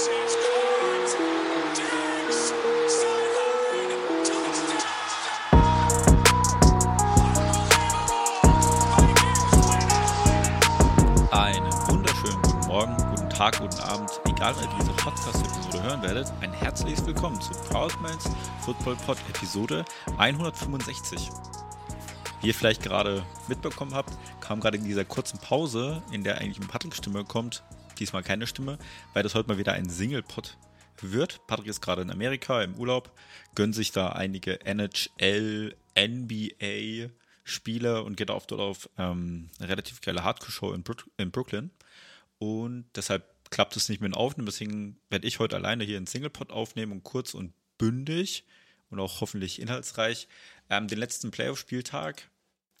Einen wunderschönen guten Morgen, guten Tag, guten Abend, egal wann ihr diese Podcast-Episode hören werdet, ein herzliches Willkommen zu Proudmans Football Pod Episode 165. Wie ihr vielleicht gerade mitbekommen habt, kam gerade in dieser kurzen Pause, in der eigentlich eine Patrick-Stimme kommt, diesmal keine Stimme, weil das heute mal wieder ein Single-Pod wird. Patrick ist gerade in Amerika im Urlaub, gönnt sich da einige NHL, NBA, Spiele und geht auf dort auf ähm, eine relativ geile Hardcore-Show in, in Brooklyn. Und deshalb klappt es nicht mehr in Aufnehmen. Deswegen werde ich heute alleine hier einen Singlepod aufnehmen und kurz und bündig und auch hoffentlich inhaltsreich ähm, den letzten Playoff-Spieltag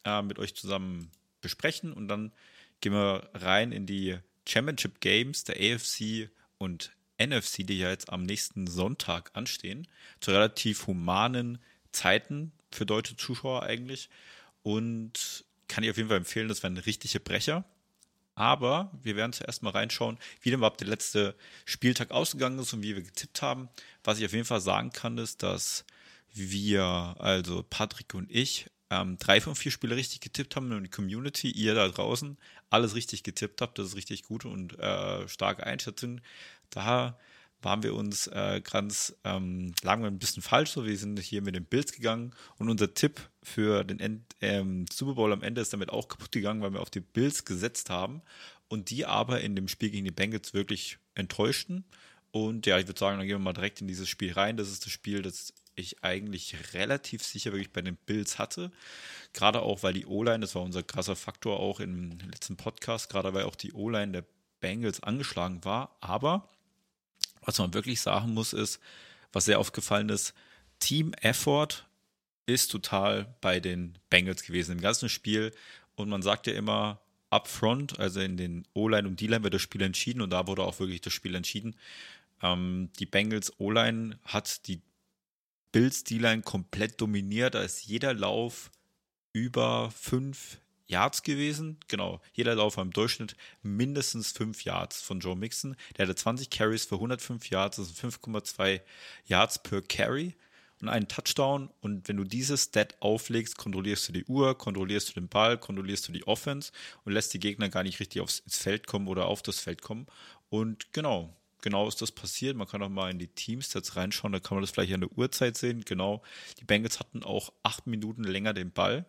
äh, mit euch zusammen besprechen. Und dann gehen wir rein in die Championship Games der AFC und NFC, die ja jetzt am nächsten Sonntag anstehen. Zu relativ humanen Zeiten für deutsche Zuschauer eigentlich. Und kann ich auf jeden Fall empfehlen, das wären richtige Brecher. Aber wir werden zuerst mal reinschauen, wie denn überhaupt der letzte Spieltag ausgegangen ist und wie wir getippt haben. Was ich auf jeden Fall sagen kann, ist, dass wir, also Patrick und ich, ähm, drei von vier Spiele richtig getippt haben und die Community, ihr da draußen, alles richtig getippt habt. Das ist richtig gut und äh, starke Einschätzung. Da waren wir uns äh, ganz, ähm, lagen wir ein bisschen falsch so. Wir sind hier mit den Bills gegangen und unser Tipp für den End, ähm, Super Bowl am Ende ist damit auch kaputt gegangen, weil wir auf die Bills gesetzt haben und die aber in dem Spiel gegen die Bengals wirklich enttäuschten. Und ja, ich würde sagen, dann gehen wir mal direkt in dieses Spiel rein. Das ist das Spiel, das ich eigentlich relativ sicher wirklich bei den Bills hatte. Gerade auch, weil die O-Line, das war unser krasser Faktor auch im letzten Podcast, gerade weil auch die O-Line der Bengals angeschlagen war. Aber was man wirklich sagen muss, ist, was sehr aufgefallen ist, Team Effort ist total bei den Bengals gewesen im ganzen Spiel. Und man sagt ja immer, upfront, also in den O-Line und D-Line wird das Spiel entschieden und da wurde auch wirklich das Spiel entschieden. Ähm, die Bengals O-Line hat die Bills D-Line komplett dominiert. Da ist jeder Lauf über fünf Yards gewesen. Genau, jeder Lauf war im Durchschnitt mindestens 5 Yards von Joe Mixon. Der hatte 20 Carries für 105 Yards, das sind 5,2 Yards per Carry und einen Touchdown. Und wenn du dieses Stat auflegst, kontrollierst du die Uhr, kontrollierst du den Ball, kontrollierst du die Offense und lässt die Gegner gar nicht richtig aufs Feld kommen oder auf das Feld kommen. Und genau, genau ist das passiert. Man kann auch mal in die Teamstats reinschauen, da kann man das vielleicht an der Uhrzeit sehen. Genau, die Bengals hatten auch acht Minuten länger den Ball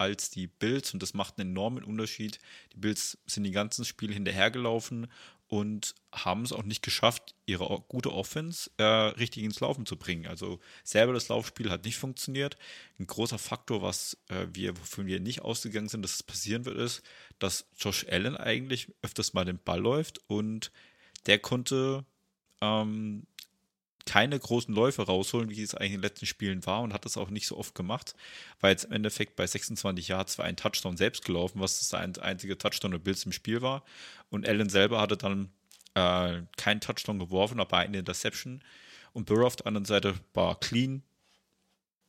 als die Bills und das macht einen enormen Unterschied. Die Bills sind die ganzen Spiele hinterhergelaufen und haben es auch nicht geschafft, ihre gute Offense äh, richtig ins Laufen zu bringen. Also selber das Laufspiel hat nicht funktioniert. Ein großer Faktor, was äh, wir, wofür wir nicht ausgegangen sind, dass es passieren wird, ist, dass Josh Allen eigentlich öfters mal den Ball läuft und der konnte ähm, keine großen Läufe rausholen, wie es eigentlich in den letzten Spielen war und hat das auch nicht so oft gemacht, weil jetzt im Endeffekt bei 26 Yards war ein Touchdown selbst gelaufen, was das einzige Touchdown der Bills im Spiel war. Und Allen selber hatte dann äh, keinen Touchdown geworfen, aber eine Interception. Und Burrow auf der anderen Seite war clean,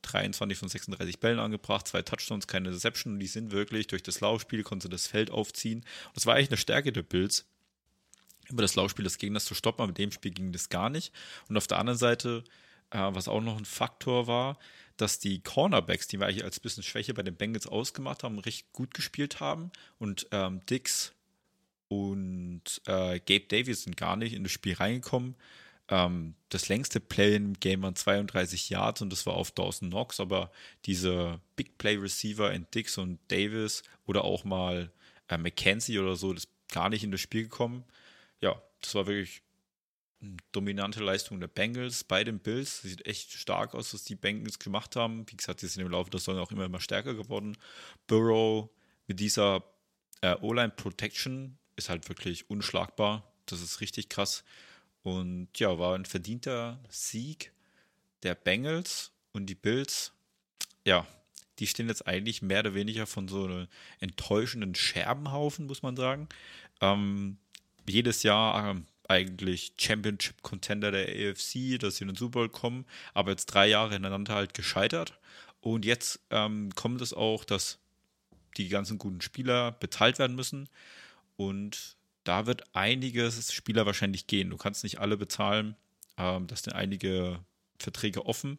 23 von 36 Bällen angebracht, zwei Touchdowns, keine Interception und die sind wirklich durch das Laufspiel, konnte das Feld aufziehen. Das war eigentlich eine Stärke der Bills über das Laufspiel des Gegners zu stoppen, aber mit dem Spiel ging das gar nicht. Und auf der anderen Seite, äh, was auch noch ein Faktor war, dass die Cornerbacks, die wir eigentlich als bisschen Schwäche bei den Bengals ausgemacht haben, recht gut gespielt haben. Und ähm, Dix und äh, Gabe Davis sind gar nicht in das Spiel reingekommen. Ähm, das längste Play im Game waren 32 Yards und das war auf Dawson Knox, aber diese Big Play Receiver in Dix und Davis oder auch mal äh, McKenzie oder so, das gar nicht in das Spiel gekommen ja, das war wirklich eine dominante Leistung der Bengals bei den Bills. Sieht echt stark aus, was die Bengals gemacht haben. Wie gesagt, sie sind im Laufe der Saison auch immer, immer stärker geworden. Burrow mit dieser äh, O-Line Protection ist halt wirklich unschlagbar. Das ist richtig krass. Und ja, war ein verdienter Sieg der Bengals und die Bills. Ja, die stehen jetzt eigentlich mehr oder weniger von so einem enttäuschenden Scherbenhaufen, muss man sagen. Ähm, jedes Jahr ähm, eigentlich Championship-Contender der AFC, dass sie in den Super Bowl kommen, aber jetzt drei Jahre hintereinander halt gescheitert. Und jetzt ähm, kommt es auch, dass die ganzen guten Spieler bezahlt werden müssen. Und da wird einige Spieler wahrscheinlich gehen. Du kannst nicht alle bezahlen. Ähm, das sind einige Verträge offen.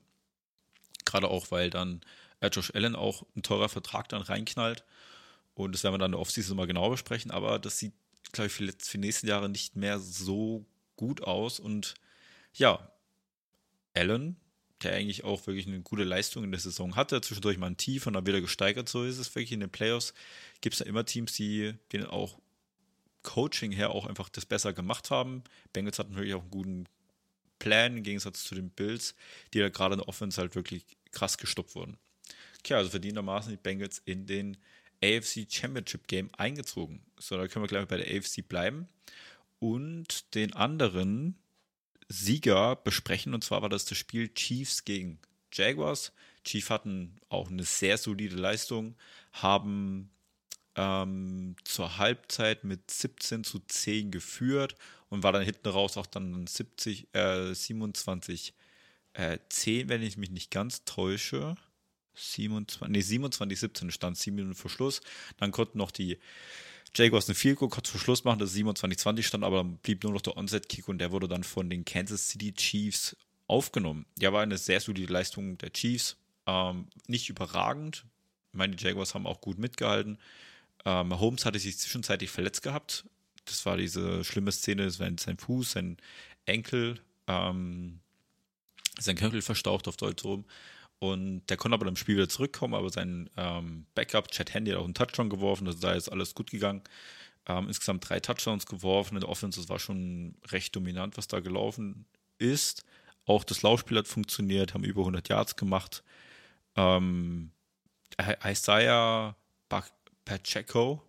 Gerade auch, weil dann äh, Josh Allen auch ein teurer Vertrag dann reinknallt. Und das werden wir dann in der Offseason mal genau besprechen. Aber das sieht, glaube ich, für, für die nächsten Jahre nicht mehr so gut aus. Und ja, Allen, der eigentlich auch wirklich eine gute Leistung in der Saison hatte, zwischendurch mal ein Tief und dann wieder gesteigert. So ist es wirklich in den Playoffs. Gibt es ja immer Teams, die denen auch Coaching her auch einfach das besser gemacht haben. Bengals hatten natürlich auch einen guten Plan im Gegensatz zu den Bills, die da gerade in der Offense halt wirklich krass gestoppt wurden. Okay, also verdientermaßen die Bengals in den AFC Championship Game eingezogen. So, da können wir gleich bei der AFC bleiben und den anderen Sieger besprechen. Und zwar war das das Spiel Chiefs gegen Jaguars. Chiefs hatten auch eine sehr solide Leistung, haben ähm, zur Halbzeit mit 17 zu 10 geführt und war dann hinten raus auch dann 70, äh, 27 äh, 10, wenn ich mich nicht ganz täusche. 27, nee, 27, 17 stand 7 Minuten vor Schluss. Dann konnten noch die Jaguars eine Field Goal kurz Schluss machen, das 27-20 stand, aber dann blieb nur noch der Onset-Kick und der wurde dann von den Kansas City Chiefs aufgenommen. Ja, war eine sehr solide Leistung der Chiefs. Ähm, nicht überragend. Ich meine, die Jaguars haben auch gut mitgehalten. Ähm, Holmes hatte sich zwischenzeitlich verletzt gehabt. Das war diese schlimme Szene, sein, sein Fuß, sein Enkel, ähm, sein Knöchel verstaucht auf Deutsch rum. Und der konnte aber im Spiel wieder zurückkommen, aber sein ähm, Backup, Chad Handy, hat auch einen Touchdown geworfen, also da ist alles gut gegangen. Ähm, insgesamt drei Touchdowns geworfen in der Offense, das war schon recht dominant, was da gelaufen ist. Auch das Laufspiel hat funktioniert, haben über 100 Yards gemacht. Ähm, Isaiah Pacheco,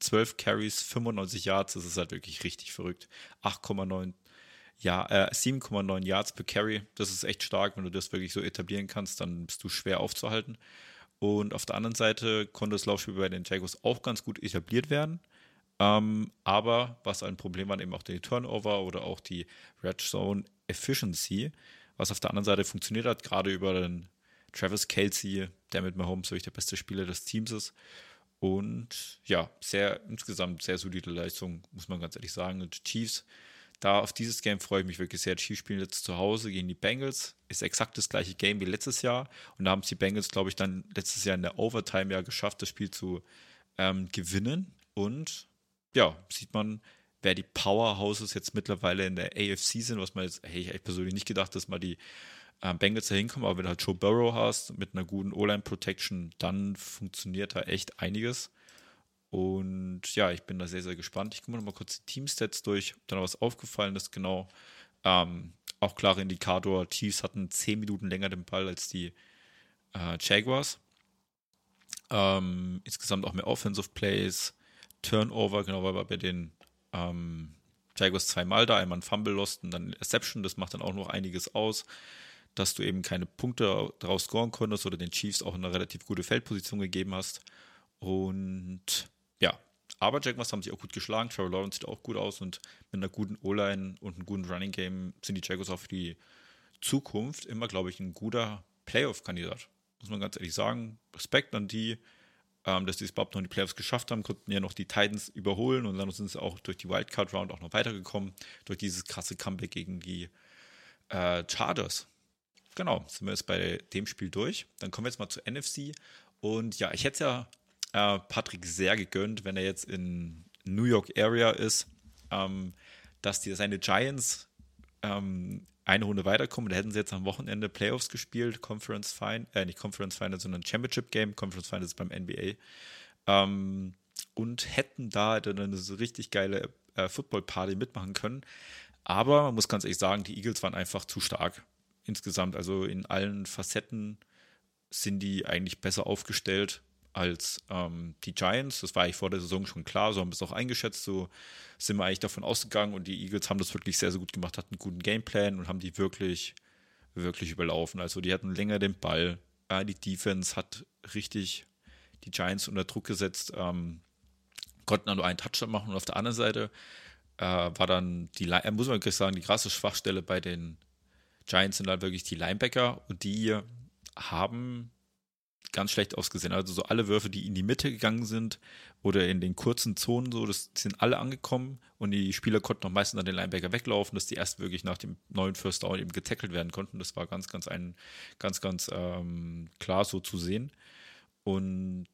12 Carries, 95 Yards, das ist halt wirklich richtig verrückt. 8,9 ja, äh, 7,9 Yards per Carry, das ist echt stark. Wenn du das wirklich so etablieren kannst, dann bist du schwer aufzuhalten. Und auf der anderen Seite konnte das Laufspiel bei den Jaguars auch ganz gut etabliert werden. Ähm, aber was ein Problem war, eben auch die Turnover oder auch die Red Zone Efficiency, was auf der anderen Seite funktioniert hat, gerade über den Travis Kelsey, der mit Mahomes wirklich der beste Spieler des Teams ist. Und ja, sehr insgesamt sehr solide Leistung, muss man ganz ehrlich sagen. Und Chiefs da auf dieses Game freue ich mich wirklich sehr. Chiefs spielen jetzt zu Hause gegen die Bengals. Ist exakt das gleiche Game wie letztes Jahr. Und da haben es die Bengals, glaube ich, dann letztes Jahr in der Overtime ja geschafft, das Spiel zu ähm, gewinnen. Und ja, sieht man, wer die Powerhouses jetzt mittlerweile in der AFC sind, was man jetzt, hey, ich persönlich nicht gedacht, dass mal die ähm, Bengals da hinkommen, aber wenn du halt Joe Burrow hast mit einer guten O-Line-Protection, dann funktioniert da echt einiges. Und ja, ich bin da sehr, sehr gespannt. Ich gucke mal kurz die Teamstats durch, ob da noch was aufgefallen ist. Genau. Ähm, auch klarer Indikator, Chiefs hatten 10 Minuten länger den Ball als die äh, Jaguars. Ähm, insgesamt auch mehr Offensive Plays, Turnover, genau, weil wir bei den ähm, Jaguars zweimal da, einmal ein Fumble lost und dann Reception, das macht dann auch noch einiges aus, dass du eben keine Punkte daraus scoren konntest oder den Chiefs auch eine relativ gute Feldposition gegeben hast. Und ja, aber Jaguars haben sich auch gut geschlagen. Trevor Lawrence sieht auch gut aus und mit einer guten O-Line und einem guten Running Game sind die Jaguars auch für die Zukunft immer, glaube ich, ein guter Playoff-Kandidat. Muss man ganz ehrlich sagen. Respekt an die, ähm, dass die es überhaupt noch in die Playoffs geschafft haben, konnten ja noch die Titans überholen und dann sind sie auch durch die Wildcard-Round auch noch weitergekommen, durch dieses krasse Comeback gegen die äh, Chargers. Genau, sind wir jetzt bei dem Spiel durch. Dann kommen wir jetzt mal zur NFC. Und ja, ich hätte es ja äh, Patrick sehr gegönnt, wenn er jetzt in New York Area ist, ähm, dass die, seine Giants ähm, eine Runde weiterkommen. Da hätten sie jetzt am Wochenende Playoffs gespielt, Conference Final, äh, nicht Conference Final, sondern Championship Game. Conference Final ist beim NBA. Ähm, und hätten da eine so richtig geile äh, Football-Party mitmachen können. Aber man muss ganz ehrlich sagen, die Eagles waren einfach zu stark insgesamt. Also in allen Facetten sind die eigentlich besser aufgestellt als ähm, die Giants. Das war eigentlich vor der Saison schon klar, so haben wir es auch eingeschätzt. So sind wir eigentlich davon ausgegangen und die Eagles haben das wirklich sehr, sehr gut gemacht, hatten einen guten Gameplan und haben die wirklich, wirklich überlaufen. Also die hatten länger den Ball. Äh, die Defense hat richtig die Giants unter Druck gesetzt, ähm, konnten dann nur einen Touchdown machen und auf der anderen Seite äh, war dann die, äh, muss man wirklich sagen, die krasse Schwachstelle bei den Giants sind dann wirklich die Linebacker und die haben ganz schlecht ausgesehen. Also so alle Würfe, die in die Mitte gegangen sind oder in den kurzen Zonen, so, das sind alle angekommen und die Spieler konnten noch meistens an den Linebacker weglaufen, dass die erst wirklich nach dem neuen First Down eben getackelt werden konnten. Das war ganz, ganz ein, ganz, ganz ähm, klar so zu sehen. Und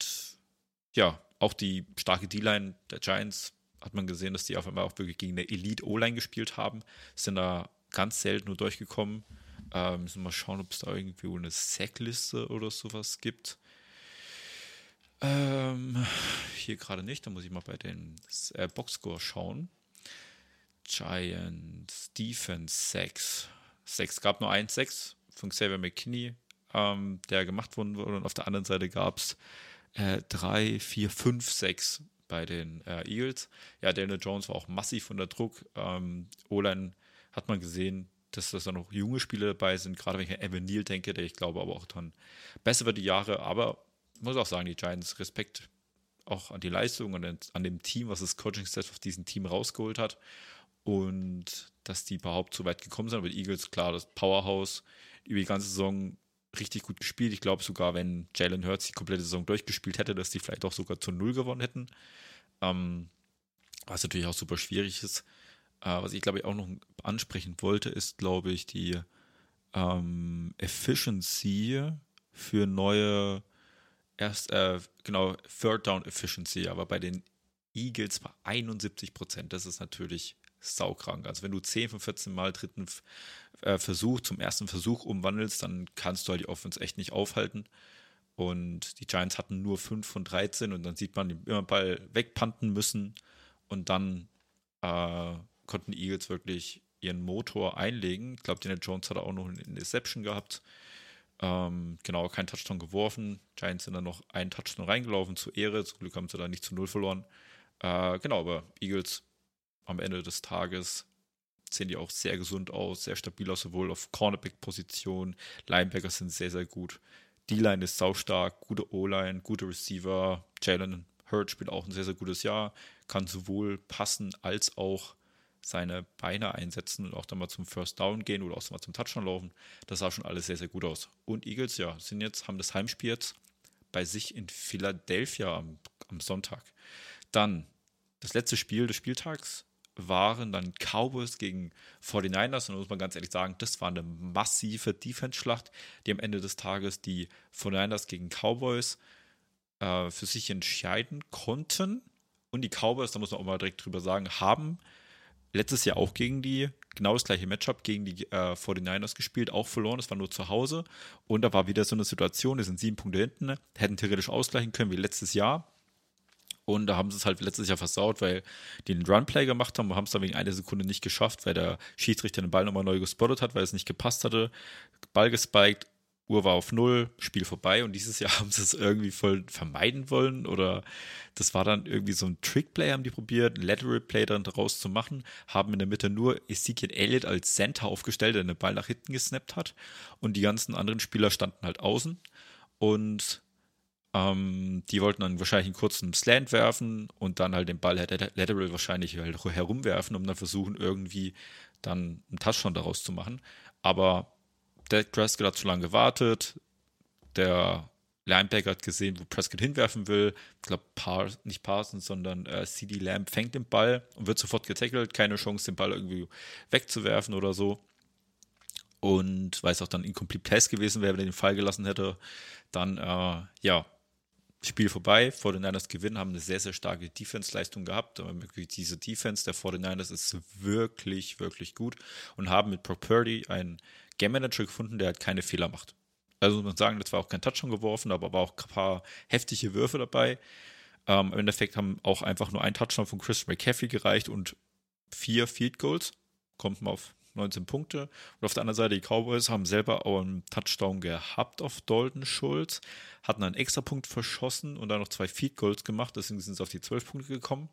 ja, auch die starke D-Line der Giants hat man gesehen, dass die auf einmal auch wirklich gegen eine Elite-O-Line gespielt haben, sind da ganz selten nur durchgekommen. Ähm, müssen wir mal schauen, ob es da irgendwie eine Sackliste oder sowas gibt. Ähm, hier gerade nicht, da muss ich mal bei den äh, Boxscore schauen. Giants Defense 6. 6 gab nur 1 6 von Xavier McKinney, ähm, der gemacht worden wurde. Und auf der anderen Seite gab es 3, 4, 5, 6 bei den äh, Eagles. Ja, Daniel Jones war auch massiv unter Druck. Ähm, O-Line hat man gesehen, dass, da noch junge Spieler dabei sind, gerade wenn ich an Evan Neal denke, der ich glaube aber auch dann besser wird die Jahre, aber muss auch sagen, die Giants Respekt auch an die Leistung und an dem Team, was das Coaching-Staff auf diesem Team rausgeholt hat und dass die überhaupt so weit gekommen sind. Aber die Eagles, klar, das Powerhouse über die ganze Saison richtig gut gespielt. Ich glaube sogar, wenn Jalen Hurts die komplette Saison durchgespielt hätte, dass die vielleicht auch sogar zu Null gewonnen hätten. Ähm, was natürlich auch super schwierig ist. Äh, was ich glaube ich auch noch ansprechen wollte, ist glaube ich die ähm, Efficiency für neue erst äh, genau Third Down Efficiency, aber bei den Eagles war 71 Prozent. Das ist natürlich saukrank. Also wenn du 10 von 14 Mal dritten äh, Versuch zum ersten Versuch umwandelst, dann kannst du halt die Offense echt nicht aufhalten. Und die Giants hatten nur 5 von 13 und dann sieht man, die immer Ball wegpanten müssen und dann äh, konnten die Eagles wirklich ihren Motor einlegen. Ich glaube, Daniel Jones hat auch noch eine Interception gehabt. Ähm, genau, kein Touchdown geworfen. Giants sind dann noch einen Touchdown reingelaufen zur Ehre. Zum Glück haben sie da nicht zu Null verloren. Äh, genau, aber Eagles am Ende des Tages sehen die auch sehr gesund aus, sehr stabil aus, sowohl auf Cornerback-Position. Linebackers sind sehr, sehr gut. D-Line ist saustark, gute O-Line, gute Receiver. Jalen Hurt spielt auch ein sehr, sehr gutes Jahr, kann sowohl passen als auch seine Beine einsetzen und auch dann mal zum First Down gehen oder auch mal zum Touchdown laufen. Das sah schon alles sehr, sehr gut aus. Und Eagles, ja, sind jetzt, haben das Heimspiel jetzt bei sich in Philadelphia am, am Sonntag. Dann das letzte Spiel des Spieltags waren dann Cowboys gegen 49ers. Und da muss man ganz ehrlich sagen, das war eine massive Defense-Schlacht, die am Ende des Tages die 49ers gegen Cowboys äh, für sich entscheiden konnten. Und die Cowboys, da muss man auch mal direkt drüber sagen, haben letztes Jahr auch gegen die, genau das gleiche Matchup, gegen die äh, 49ers gespielt, auch verloren, das war nur zu Hause. Und da war wieder so eine Situation, die sind sieben Punkte hinten, hätten theoretisch ausgleichen können wie letztes Jahr. Und da haben sie es halt letztes Jahr versaut, weil die den Runplay gemacht haben und haben es dann wegen einer Sekunde nicht geschafft, weil der Schiedsrichter den Ball nochmal neu gespottet hat, weil es nicht gepasst hatte. Ball gespiked, Uhr war auf Null, Spiel vorbei und dieses Jahr haben sie es irgendwie voll vermeiden wollen oder das war dann irgendwie so ein Trickplay, haben die probiert, ein Lateral Play dann daraus zu machen, haben in der Mitte nur Ezekiel Elliott als Center aufgestellt, der den Ball nach hinten gesnappt hat und die ganzen anderen Spieler standen halt außen und ähm, die wollten dann wahrscheinlich einen kurzen Slant werfen und dann halt den Ball lateral wahrscheinlich halt herumwerfen, um dann versuchen, irgendwie dann einen Touchdown daraus zu machen. Aber Dak Prescott hat zu lange gewartet. Der Linebacker hat gesehen, wo Prescott hinwerfen will. Ich glaube, Par nicht Parsons, sondern äh, CD Lamb fängt den Ball und wird sofort getackelt. Keine Chance, den Ball irgendwie wegzuwerfen oder so. Und weil es auch dann incomplete Pass gewesen wäre, wenn er den Fall gelassen hätte, dann, äh, ja, Spiel vorbei. 49ers gewinnen, haben eine sehr, sehr starke Defense-Leistung gehabt. Aber diese Defense der 49ers ist wirklich, wirklich gut und haben mit Brock Purdy einen Game-Manager gefunden, der halt keine Fehler macht. Also muss man sagen, das war auch kein Touchdown geworfen, aber war auch ein paar heftige Würfe dabei. Ähm, Im Endeffekt haben auch einfach nur ein Touchdown von Chris McCaffrey gereicht und vier Field Goals. Kommt mal auf 19 Punkte. Und auf der anderen Seite, die Cowboys haben selber auch einen Touchdown gehabt auf Dalton Schulz, hatten einen extra Punkt verschossen und dann noch zwei Feed Goals gemacht, deswegen sind sie auf die 12 Punkte gekommen.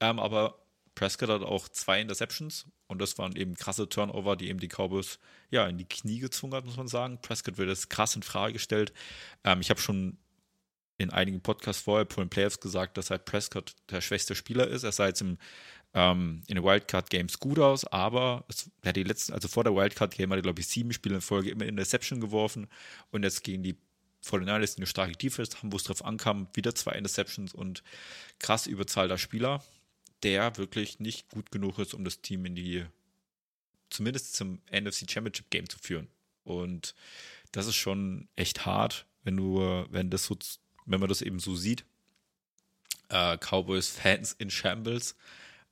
Ähm, aber Prescott hat auch zwei Interceptions und das waren eben krasse Turnover, die eben die Cowboys ja in die Knie gezwungen hat, muss man sagen. Prescott wird jetzt krass in Frage gestellt. Ähm, ich habe schon in einigen Podcasts vorher vor den Playoffs gesagt, dass halt Prescott der schwächste Spieler ist. Er sah jetzt im ähm, in den Wildcard Games gut aus, aber es hat die letzten, also vor der Wildcard Game hat er, glaube ich, sieben Spiele in Folge immer Interception geworfen und jetzt gegen die 49ers eine starke Defense haben, wo es drauf ankam, wieder zwei Interceptions und krass überzahlter Spieler, der wirklich nicht gut genug ist, um das Team in die, zumindest zum NFC Championship Game zu führen. Und das ist schon echt hart, wenn du, wenn das so, wenn man das eben so sieht. Äh, Cowboys-Fans in Shambles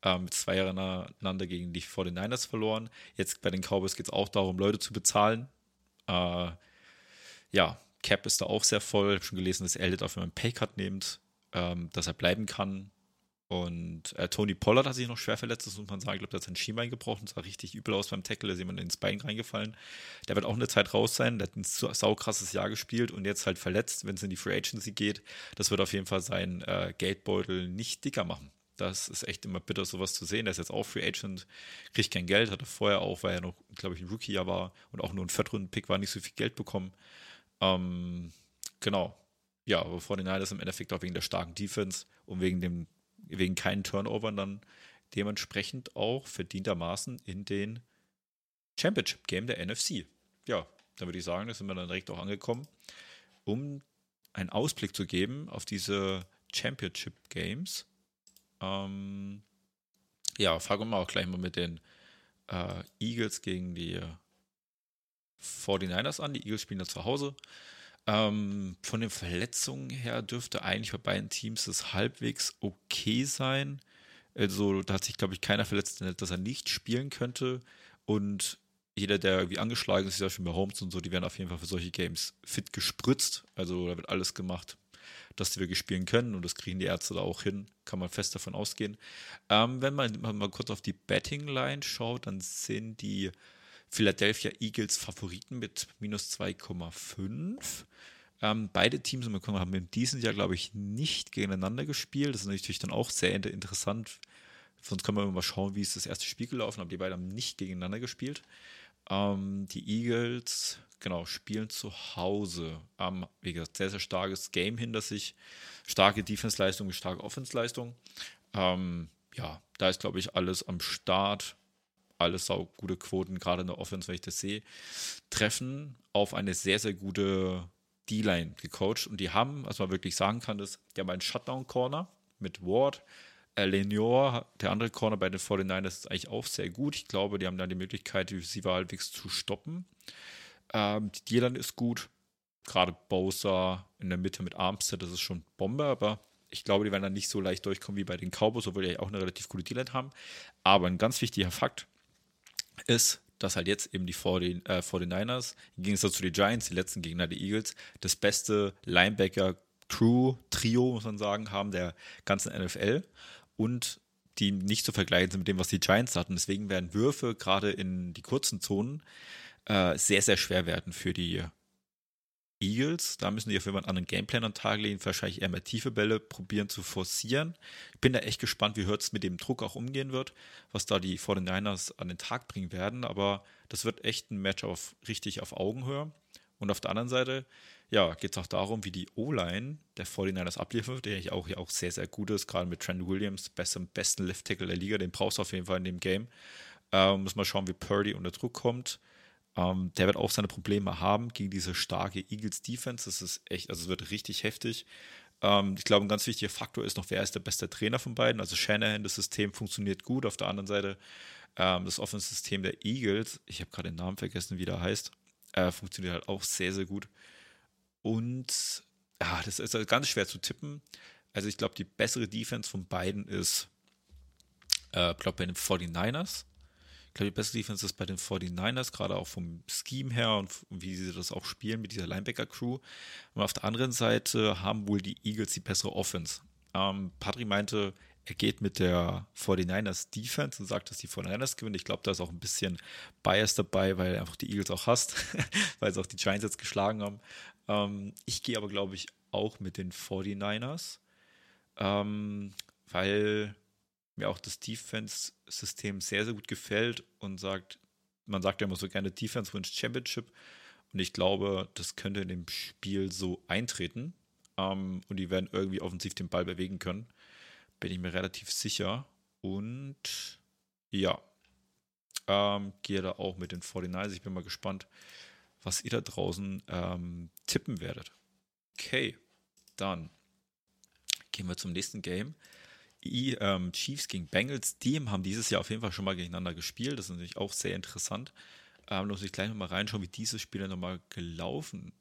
äh, mit zwei Jahren aneinander gegen die 49ers verloren. Jetzt bei den Cowboys geht es auch darum, Leute zu bezahlen. Äh, ja, Cap ist da auch sehr voll. Ich habe schon gelesen, dass Elliott auf einen Paycut nimmt, ähm, dass er bleiben kann. Und äh, Tony Pollard hat sich noch schwer verletzt, das muss man sagen. Ich glaube, der hat sein Schienbein gebrochen. Sah richtig übel aus beim Tackle, da ist jemand ins Bein reingefallen. Der wird auch eine Zeit raus sein. Der hat ein saukrasses Jahr gespielt und jetzt halt verletzt, wenn es in die Free Agency geht. Das wird auf jeden Fall seinen äh, Geldbeutel nicht dicker machen. Das ist echt immer bitter, sowas zu sehen. Der ist jetzt auch Free Agent, kriegt kein Geld, hatte vorher auch, weil er noch, glaube ich, ein Rookie-Jahr war und auch nur ein Viertrunden-Pick war, nicht so viel Geld bekommen. Ähm, genau. Ja, aber vor den ist im Endeffekt auch wegen der starken Defense und wegen dem, wegen keinen Turnovern dann dementsprechend auch verdientermaßen in den Championship Game der NFC. Ja, da würde ich sagen, da sind wir dann direkt auch angekommen, um einen Ausblick zu geben auf diese Championship Games. Ähm, ja, fangen wir auch gleich mal mit den äh, Eagles gegen die 49ers an. Die Eagles spielen da zu Hause. Ähm, von den Verletzungen her dürfte eigentlich bei beiden Teams das halbwegs okay sein. Also da hat sich, glaube ich, keiner verletzt, dass er nicht spielen könnte. Und jeder, der irgendwie angeschlagen ist, ist ja schon bei Holmes und so, die werden auf jeden Fall für solche Games fit gespritzt. Also da wird alles gemacht, dass die wirklich spielen können und das kriegen die Ärzte da auch hin. Kann man fest davon ausgehen. Ähm, wenn man mal kurz auf die Betting Line schaut, dann sind die Philadelphia Eagles Favoriten mit minus 2,5. Ähm, beide Teams haben in diesem Jahr, glaube ich, nicht gegeneinander gespielt. Das ist natürlich dann auch sehr interessant. Sonst können wir mal schauen, wie ist das erste Spiel gelaufen, aber die beiden haben nicht gegeneinander gespielt. Ähm, die Eagles, genau, spielen zu Hause. Ähm, wie gesagt, sehr, sehr starkes Game hinter sich. Starke Defense-Leistung, starke Offense-Leistung. Ähm, ja, da ist, glaube ich, alles am Start alles sau gute Quoten, gerade in der Offense, wenn ich das sehe, treffen auf eine sehr, sehr gute D-Line gecoacht. Und die haben, was man wirklich sagen kann, ist, die haben einen Shutdown-Corner mit Ward. Lenior, der andere Corner bei den 49ers, ist eigentlich auch sehr gut. Ich glaube, die haben dann die Möglichkeit, die Receiver halbwegs zu stoppen. Ähm, die D-Line ist gut. Gerade Bowser in der Mitte mit Armstead, das ist schon Bombe, aber ich glaube, die werden dann nicht so leicht durchkommen wie bei den Cowboys, obwohl die auch eine relativ gute D-Line haben. Aber ein ganz wichtiger Fakt, ist, dass halt jetzt eben die 40, äh, 49ers, im Gegensatz zu den Giants, die letzten Gegner der Eagles, das beste Linebacker-Crew-Trio, muss man sagen, haben der ganzen NFL und die nicht zu vergleichen sind mit dem, was die Giants hatten. Deswegen werden Würfe gerade in die kurzen Zonen äh, sehr, sehr schwer werden für die Eagles. Da müssen die auf jeden Fall einen anderen Gameplan an den Tag legen, wahrscheinlich eher mehr tiefe Bälle probieren zu forcieren. Ich bin da echt gespannt, wie Hurts mit dem Druck auch umgehen wird, was da die 49ers an den Tag bringen werden. Aber das wird echt ein Match auf richtig auf Augenhöhe. Und auf der anderen Seite, ja, geht es auch darum, wie die O-Line der 49ers abliefert, der ja auch, auch sehr, sehr gut ist, gerade mit Trent Williams, besten, besten Left-Tackle der Liga, den brauchst du auf jeden Fall in dem Game. Ähm, muss mal schauen, wie Purdy unter Druck kommt. Ähm, der wird auch seine Probleme haben gegen diese starke Eagles Defense. Das ist echt, also es wird richtig heftig. Ähm, ich glaube, ein ganz wichtiger Faktor ist noch, wer ist der beste Trainer von beiden. Also Shanahan, das System funktioniert gut. Auf der anderen Seite ähm, das Offense-System der Eagles, ich habe gerade den Namen vergessen, wie der heißt, äh, funktioniert halt auch sehr, sehr gut. Und ja, das ist halt ganz schwer zu tippen. Also ich glaube, die bessere Defense von beiden ist, äh, glaube bei den 49ers glaube, die beste Defense ist bei den 49ers, gerade auch vom Scheme her und wie sie das auch spielen mit dieser Linebacker-Crew. Und auf der anderen Seite haben wohl die Eagles die bessere Offense. Ähm, Patrick meinte, er geht mit der 49ers Defense und sagt, dass die 49ers gewinnen. Ich glaube, da ist auch ein bisschen Bias dabei, weil er einfach die Eagles auch hasst, weil sie auch die Giants jetzt geschlagen haben. Ähm, ich gehe aber, glaube ich, auch mit den 49ers, ähm, weil mir auch das Defense-System sehr, sehr gut gefällt und sagt, man sagt ja immer so gerne Defense wins Championship. Und ich glaube, das könnte in dem Spiel so eintreten. Ähm, und die werden irgendwie offensiv den Ball bewegen können. Bin ich mir relativ sicher. Und ja, ähm, gehe da auch mit den 49ers. Ich bin mal gespannt, was ihr da draußen ähm, tippen werdet. Okay, dann gehen wir zum nächsten Game. Ähm, Chiefs gegen Bengals, die haben dieses Jahr auf jeden Fall schon mal gegeneinander gespielt. Das ist natürlich auch sehr interessant. Ähm, muss ich gleich nochmal reinschauen, wie dieses Spiel dann nochmal gelaufen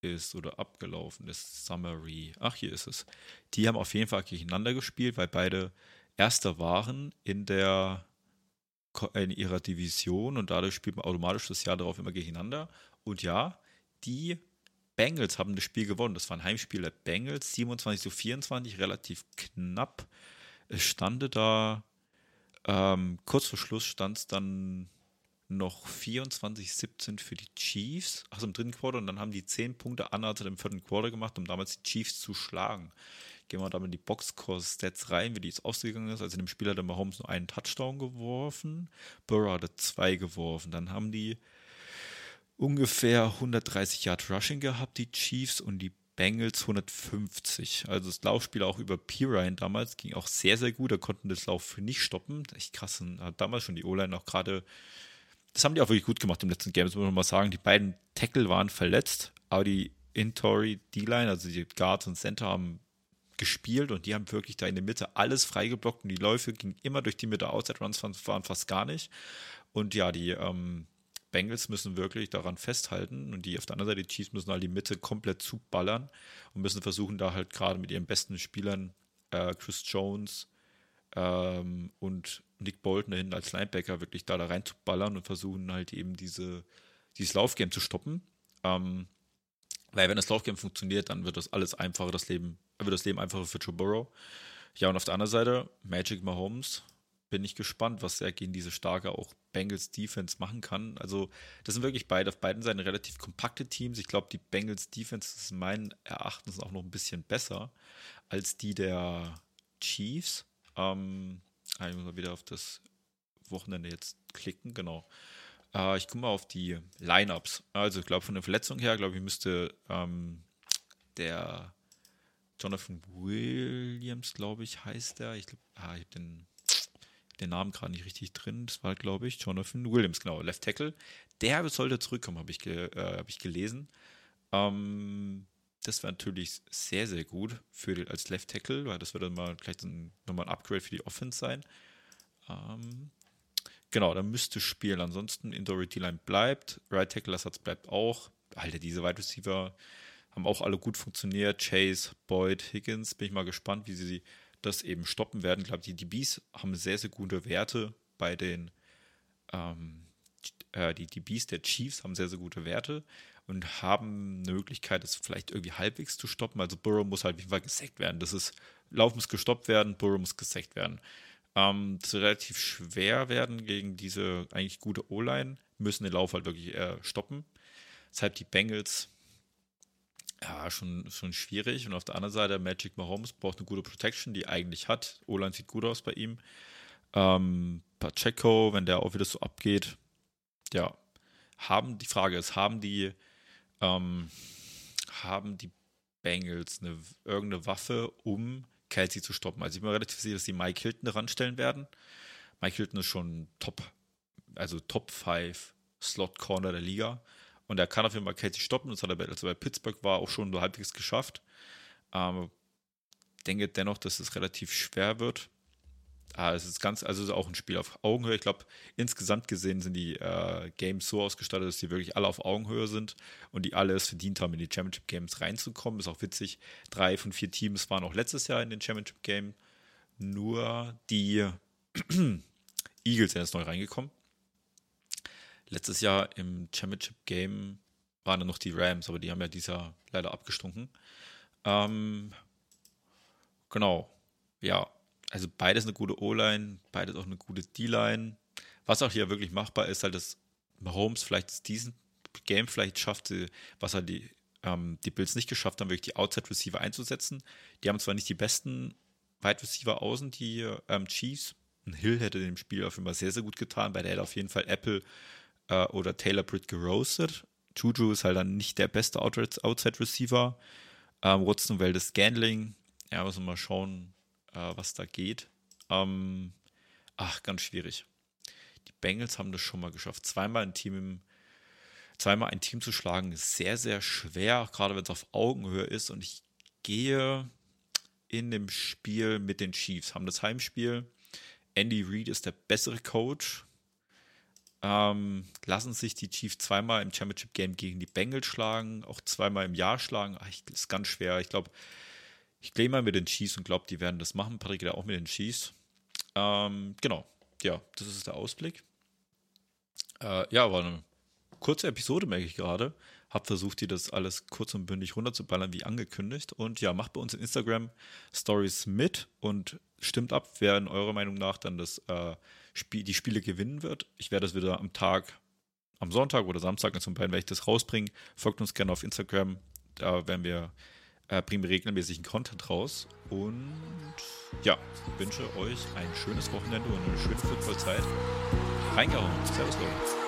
ist oder abgelaufen ist. Summary. Ach, hier ist es. Die haben auf jeden Fall gegeneinander gespielt, weil beide Erster waren in der in ihrer Division und dadurch spielt man automatisch das Jahr darauf immer gegeneinander. Und ja, die Bengals haben das Spiel gewonnen. Das war ein Bengals, 27 zu 24, relativ knapp. Es stande da, ähm, kurz vor Schluss stand es dann noch 24-17 für die Chiefs, also im dritten Quarter, und dann haben die 10 Punkte Anhalter im vierten Quarter gemacht, um damals die Chiefs zu schlagen. Gehen wir damit in die Boxscore-Stats rein, wie die jetzt ausgegangen ist. Also in dem Spiel hat der Mahomes nur einen Touchdown geworfen, Burrow hatte zwei geworfen. Dann haben die ungefähr 130 Yard Rushing gehabt, die Chiefs, und die Bengals 150. Also das Laufspiel auch über Pirine damals ging auch sehr, sehr gut. Da konnten das Lauf nicht stoppen. Echt krass. Und hat damals schon die O-Line auch gerade. Das haben die auch wirklich gut gemacht im letzten Game, das muss man mal sagen. Die beiden Tackle waren verletzt, aber die Intory D-Line, also die Guards und Center, haben gespielt und die haben wirklich da in der Mitte alles freigeblockt und die Läufe gingen immer durch die Mitte. Outside Runs waren fast gar nicht. Und ja, die ähm, Bengals müssen wirklich daran festhalten und die auf der anderen Seite, die Chiefs müssen halt die Mitte komplett zuballern und müssen versuchen, da halt gerade mit ihren besten Spielern, äh, Chris Jones ähm, und Nick Bolton dahin als Linebacker wirklich da, da rein zu ballern und versuchen halt eben diese, dieses Laufgame zu stoppen. Ähm, weil wenn das Laufgame funktioniert, dann wird das alles einfacher, das Leben, wird das Leben einfacher für Joe Burrow. Ja, und auf der anderen Seite, Magic Mahomes, bin ich gespannt, was er gegen diese starke auch Bengals Defense machen kann. Also, das sind wirklich beide auf beiden Seiten relativ kompakte Teams. Ich glaube, die Bengals Defense ist meinen Erachtens auch noch ein bisschen besser als die der Chiefs. Ähm, ah, ich muss mal wieder auf das Wochenende jetzt klicken, genau. Äh, ich gucke mal auf die Lineups. Also, ich glaube, von der Verletzung her, glaube ich, müsste ähm, der Jonathan Williams, glaube ich, heißt der. Ich glaube, ah, ich habe den den Namen gerade nicht richtig drin. Das war, glaube ich, Jonathan Williams, genau, Left Tackle. Der sollte zurückkommen, habe ich, äh, hab ich gelesen. Ähm, das wäre natürlich sehr, sehr gut für als Left Tackle, weil das würde dann mal vielleicht ein, nochmal ein Upgrade für die Offense sein. Ähm, genau, dann müsste spielen. Ansonsten Indoor D-Line bleibt. Right Tackle Ersatz bleibt auch. Alter, diese Wide Receiver haben auch alle gut funktioniert. Chase, Boyd, Higgins. Bin ich mal gespannt, wie sie das eben stoppen werden. Ich glaube, die DBs haben sehr, sehr gute Werte bei den, ähm, äh, die DBs der Chiefs haben sehr, sehr gute Werte und haben eine Möglichkeit, das vielleicht irgendwie halbwegs zu stoppen. Also Burrow muss halt auf jeden Fall gesackt werden. Das ist, Lauf muss gestoppt werden, Burrow muss gesackt werden. Ähm, das wird relativ schwer werden gegen diese eigentlich gute O-Line, müssen den Lauf halt wirklich äh, stoppen. Deshalb die Bengals ja, schon, schon schwierig. Und auf der anderen Seite, Magic Mahomes braucht eine gute Protection, die eigentlich hat. Olan sieht gut aus bei ihm. Ähm, Pacheco, wenn der auch wieder so abgeht, ja, haben, die Frage ist, haben die, ähm, haben die Bengals eine, irgendeine Waffe, um Kelsey zu stoppen? Also ich bin mir relativ sicher, dass sie Mike Hilton ranstellen werden. Mike Hilton ist schon Top, also Top 5 Slot Corner der Liga. Und er kann auf jeden Fall Casey stoppen. Das hat er, als er bei Pittsburgh war, auch schon so halbwegs geschafft. Ähm, denke dennoch, dass es relativ schwer wird. Ah, es ist ganz, also ist auch ein Spiel auf Augenhöhe. Ich glaube, insgesamt gesehen sind die äh, Games so ausgestattet, dass die wirklich alle auf Augenhöhe sind und die alle es verdient haben, in die Championship Games reinzukommen. Ist auch witzig. Drei von vier Teams waren auch letztes Jahr in den Championship Game. Nur die Eagles sind jetzt neu reingekommen. Letztes Jahr im Championship Game waren dann noch die Rams, aber die haben ja dieses Jahr leider abgestunken. Ähm, genau. Ja, also beides eine gute O-Line, beides auch eine gute D-Line. Was auch hier wirklich machbar ist, halt, dass Mahomes vielleicht diesen Game vielleicht schafft, was er die, ähm, die Bills nicht geschafft haben, wirklich die Outside Receiver einzusetzen. Die haben zwar nicht die besten Wide Receiver außen, die ähm, Chiefs. Ein Hill hätte dem Spiel auf jeden Fall sehr, sehr gut getan, weil der hätte auf jeden Fall Apple äh, oder Taylor Britt geroastet. Juju ist halt dann nicht der beste Outside Receiver. Ähm, Watson Weldes Scandling. Ja, müssen wir mal schauen, äh, was da geht. Ähm, ach, ganz schwierig. Die Bengals haben das schon mal geschafft. Zweimal ein Team im zweimal ein Team zu schlagen ist sehr, sehr schwer, gerade wenn es auf Augenhöhe ist. Und ich gehe in dem Spiel mit den Chiefs, haben das Heimspiel. Andy Reid ist der bessere Coach. Ähm, lassen sich die Chiefs zweimal im Championship Game gegen die Bengals schlagen, auch zweimal im Jahr schlagen. Ach, ich, ist ganz schwer. Ich glaube, ich gehe mal mit den Chiefs und glaube, die werden das machen. Patrick geht auch mit den Chiefs. Ähm, genau. Ja, das ist der Ausblick. Äh, ja, war eine kurze Episode, merke ich gerade. Hab versucht, dir das alles kurz und bündig runterzuballern, wie angekündigt. Und ja, macht bei uns in Instagram Stories mit und stimmt ab, wer in eurer Meinung nach dann das, äh, Spiel, die Spiele gewinnen wird. Ich werde das wieder am Tag, am Sonntag oder Samstag, zum beiden werde ich das rausbringen. Folgt uns gerne auf Instagram. Da werden wir, äh, bringen wir regelmäßigen Content raus. Und ja, wünsche euch ein schönes Wochenende und eine schöne Footballzeit. Reingehauen. Servus, Leute.